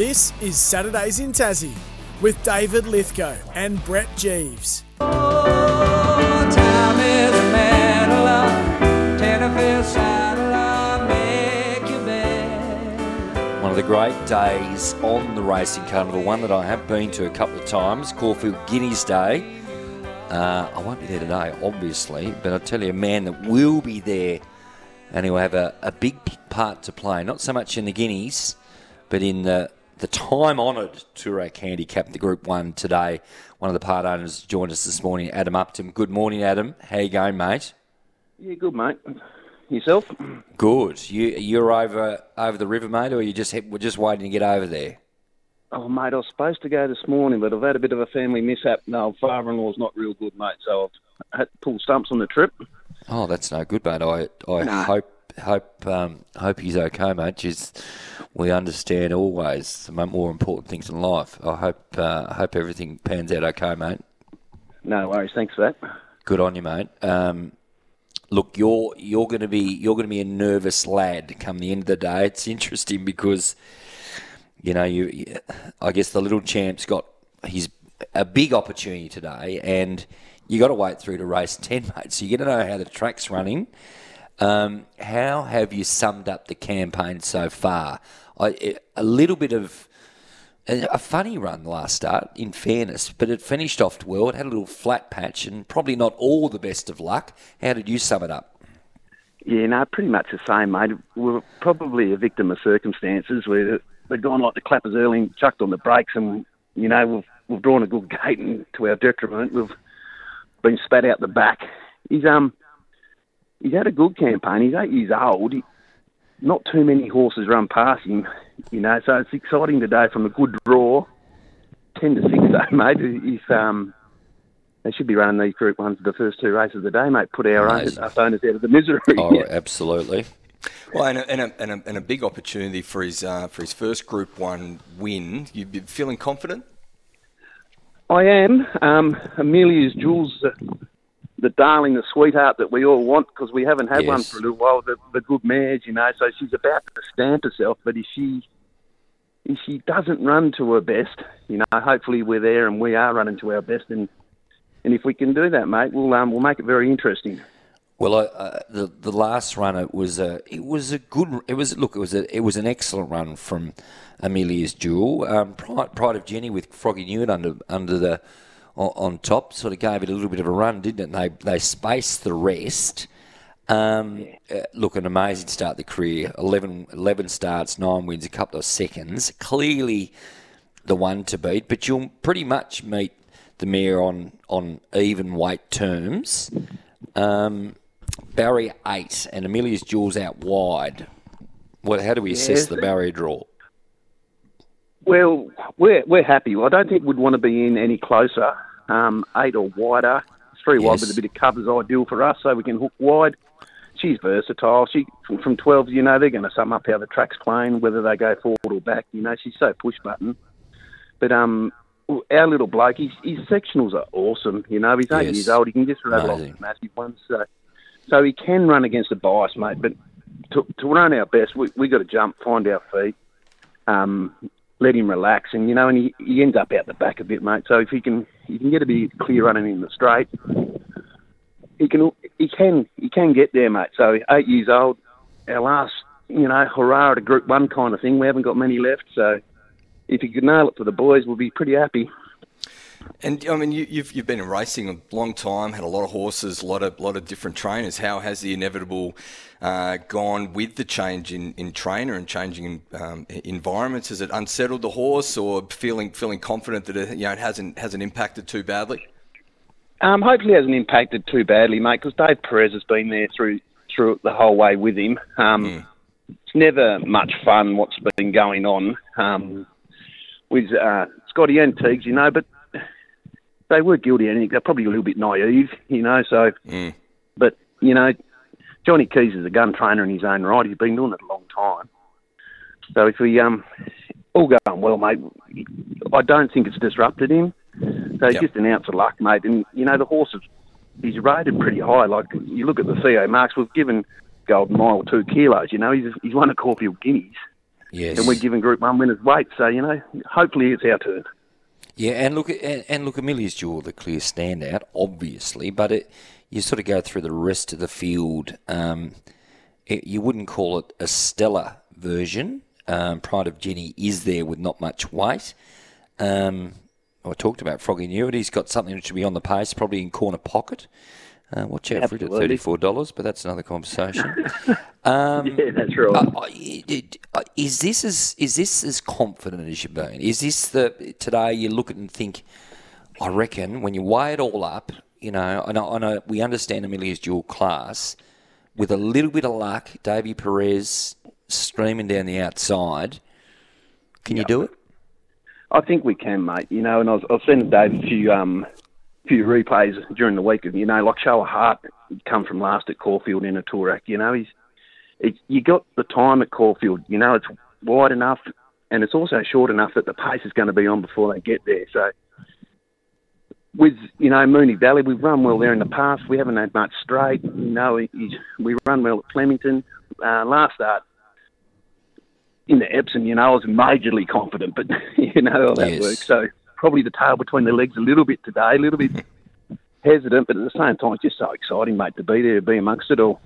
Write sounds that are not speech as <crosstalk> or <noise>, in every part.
This is Saturdays in Tassie with David Lithgow and Brett Jeeves. One of the great days on the racing carnival, one that I have been to a couple of times, Caulfield Guineas Day. Uh, I won't be there today, obviously, but I'll tell you a man that will be there and he'll have a, a big part to play, not so much in the Guineas, but in the, the time honoured Toorak Handicap, the Group 1 today. One of the part owners joined us this morning, Adam Upton. Good morning, Adam. How you going, mate? Yeah, good, mate. Yourself? Good. You you're over over the river, mate, or you just we're just waiting to get over there? Oh, mate, I was supposed to go this morning, but I've had a bit of a family mishap. No, father-in-law's not real good, mate, so I've had to pull stumps on the trip. Oh, that's no good, mate. I I Nah. hope hope um, hope he's okay, mate. Just we understand always the more important things in life. I hope uh, I hope everything pans out okay, mate. No worries, thanks for that. Good on you, mate. Um, look, you're you're going to be you're going to be a nervous lad come the end of the day. It's interesting because you know you, you I guess the little champ's got his a big opportunity today, and you got to wait through to race ten, mate. So you got to know how the track's running. Um, how have you summed up the campaign so far? I, a little bit of a a funny run last start, in fairness, but it finished off well. It had a little flat patch and probably not all the best of luck. How did you sum it up? Yeah, no, pretty much the same, mate. We're probably a victim of circumstances. We're, we've gone like the clappers early and chucked on the brakes, and, you know, we've, we've drawn a good gate, and to our detriment, we've been spat out the back. He's, um, he's had a good campaign. He's eight years old. He, not too many horses run past him, you know, so it's exciting today from a good draw. 10 to 6, though, <laughs> mate. If, um, they should be running these Group 1s the first two races of the day, mate. Put our own, Amazing. us owners out of the misery. Oh, <laughs> absolutely. Well, and a, and a, and a, and a big opportunity for his uh, for his first Group One win. You be feeling confident? I am. Um, Amelia's Jewel, the, darling, the sweetheart that we all want because we haven't had one for a little while. The, the good mares, you know. So she's about to stamp herself. But if she if she doesn't run to her best, you know, hopefully we're there and we are running to our best. And and if we can do that, mate, we'll um, we'll make it very interesting. Well, uh, the the last run it was a it was a good it was look it was a it was an excellent run from Amelia's Jewel. Um, Pride, Pride of Jenny with Froggy Newt under under the on, on top sort of gave it a little bit of a run, didn't it? They they spaced the rest. Um, uh, look, an amazing start to the career. 11, 11 starts, nine wins, a couple of seconds. Clearly, the one to beat, but you'll pretty much meet the mare on on even weight terms. Um, barrier eight and Amelia's Jewels out wide. Well, How do we assess Yes. the barrier draw? Well, we're we're happy. I don't think we'd want to be in any closer. Um, eight or wider. Three wide Yes. with a bit of cover is ideal for us, so we can hook wide. She's versatile. She from, from 12, you know, they're going to sum up how the track's playing, whether they go forward or back. You know, she's so push button. But um, our little bloke, his, his sectionals are awesome. You know, he's eight Yes. years old. He can just rattle off Amazing. massive ones. So, so he can run against a bias, mate. But to, to run our best, we we got to jump, find our feet, um, let him relax, and you know, and he, he ends up out the back a bit, mate. So if he can he can get a bit clear running in the straight, he can he can he can get there, mate. So eight years old, our last you know hurrah at a Group One kind of thing. We haven't got many left, so if he could nail it for the boys, we'll be pretty happy. And I mean, you, you've you've been in racing a long time, had a lot of horses, a lot of lot of different trainers. How has the inevitable uh, gone with the change in, in trainer and changing um, environments? Has it unsettled the horse, or feeling feeling confident that it, you know it hasn't hasn't impacted too badly? Um, hopefully, it hasn't impacted too badly, mate, because Dave Perez has been there through through the whole way with him. Um, It's never much fun what's been going on um, with uh, Scotty and Teagues, you know, but they were guilty. I think they're probably a little bit naive, you know. So, but you know, Johnny Keys is a gun trainer in his own right. He's been doing it a long time. So if we um all going well, mate, I don't think it's disrupted him. So Yep. just an ounce of luck, mate. And you know the horse is he's rated pretty high. Like you look at the CO marks, we've given Golden Mile two kilos. You know he's he's won a Caulfield Guineas. Yes. and we're giving Group One winners weight. So you know, hopefully it's our turn. Yeah, and look, and, and look, Amelia's Jewel, the clear standout, obviously, but it, you sort of go through the rest of the field. Um, it, you wouldn't call it a stellar version. Um, Pride of Jenny is there with not much weight. Um, I talked about Froggy Newt. He's got something that should be on the pace, probably in corner pocket. Uh, watch out for it at thirty-four dollars, but that's another conversation. <laughs> um, Yeah, that's right. uh, is this as is this as confident as you've been? Is this the today you look at and think? I reckon when you weigh it all up, you know, I know, I know we understand Amelia's Jewel class. With a little bit of luck, Davy Perez streaming down the outside. Can you do it? I think we can, mate. You know, and I was, I was sending Dave a few um, few replays during the week of you know, like Show a Heart come from last at Caulfield in a Toorak. You know, he's it, you got the time at Caulfield. You know, it's wide enough and it's also short enough that the pace is going to be on before they get there. So. With you know Moonee Valley, we've run well there in the past. We haven't had much straight. You know, we run well at Flemington. Uh, last start in the Epsom, you know, I was majorly confident, but <laughs> you know how that Yes. works. So probably the tail between the legs a little bit today, a little bit <laughs> hesitant, but at the same time, it's just so exciting, mate, to be there, to be amongst it all.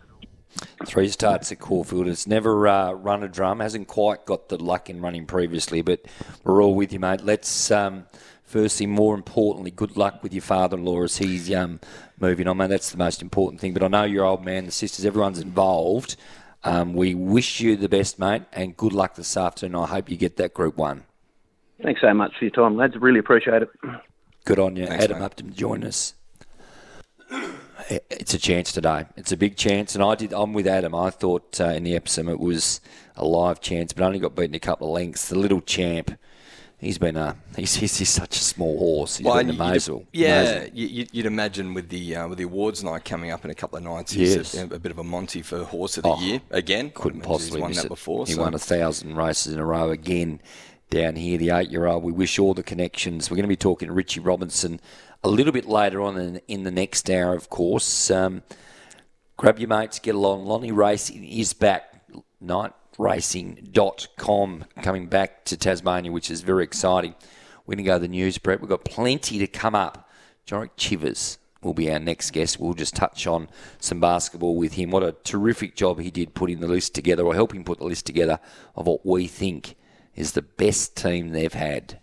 Three starts at Caulfield. It's never uh, run a drum. Hasn't quite got the luck in running previously, but we're all with you, mate. Let's um, firstly, more importantly, good luck with your father-in-law as he's um, moving on, mate. That's the most important thing. But I know your old man, the sisters, everyone's involved. Um, we wish you the best, mate, and good luck this afternoon. I hope you get that Group One. Thanks so much for your time, lads. Really appreciate it. Good on you, Thanks, Adam mate. Upton. Join us. It's a chance today. It's a big chance, and I did. I'm with Adam. I thought uh, in the Epsom it was a live chance, but only got beaten a couple of lengths. The little champ, he's been a <laughs> he's he's, he's such a small horse. He's been and a you'd- Yeah, Mazel. you- you'd, you'd imagine with the uh, with the awards night coming up in a couple of nights, he's Yes. a, a bit of a Monty for horse of the Oh, year again. couldn't He's possibly won miss that it. before. he so- won a thousand races in a row again down here. The eight-year-old. We wish all the connections. We're going to be talking to Richie Robinson a little bit later on in, in the next hour, of course. Um, grab your mates, get along. Lonnie Racing is back. Nightracing.com coming back to Tasmania, which is very exciting. We're going to go to the news, Brett. We've got plenty to come up. Jorik Chivers will be our next guest. We'll just touch on some basketball with him. What a terrific job he did putting the list together, or helping put the list together of what we think is the best team they've had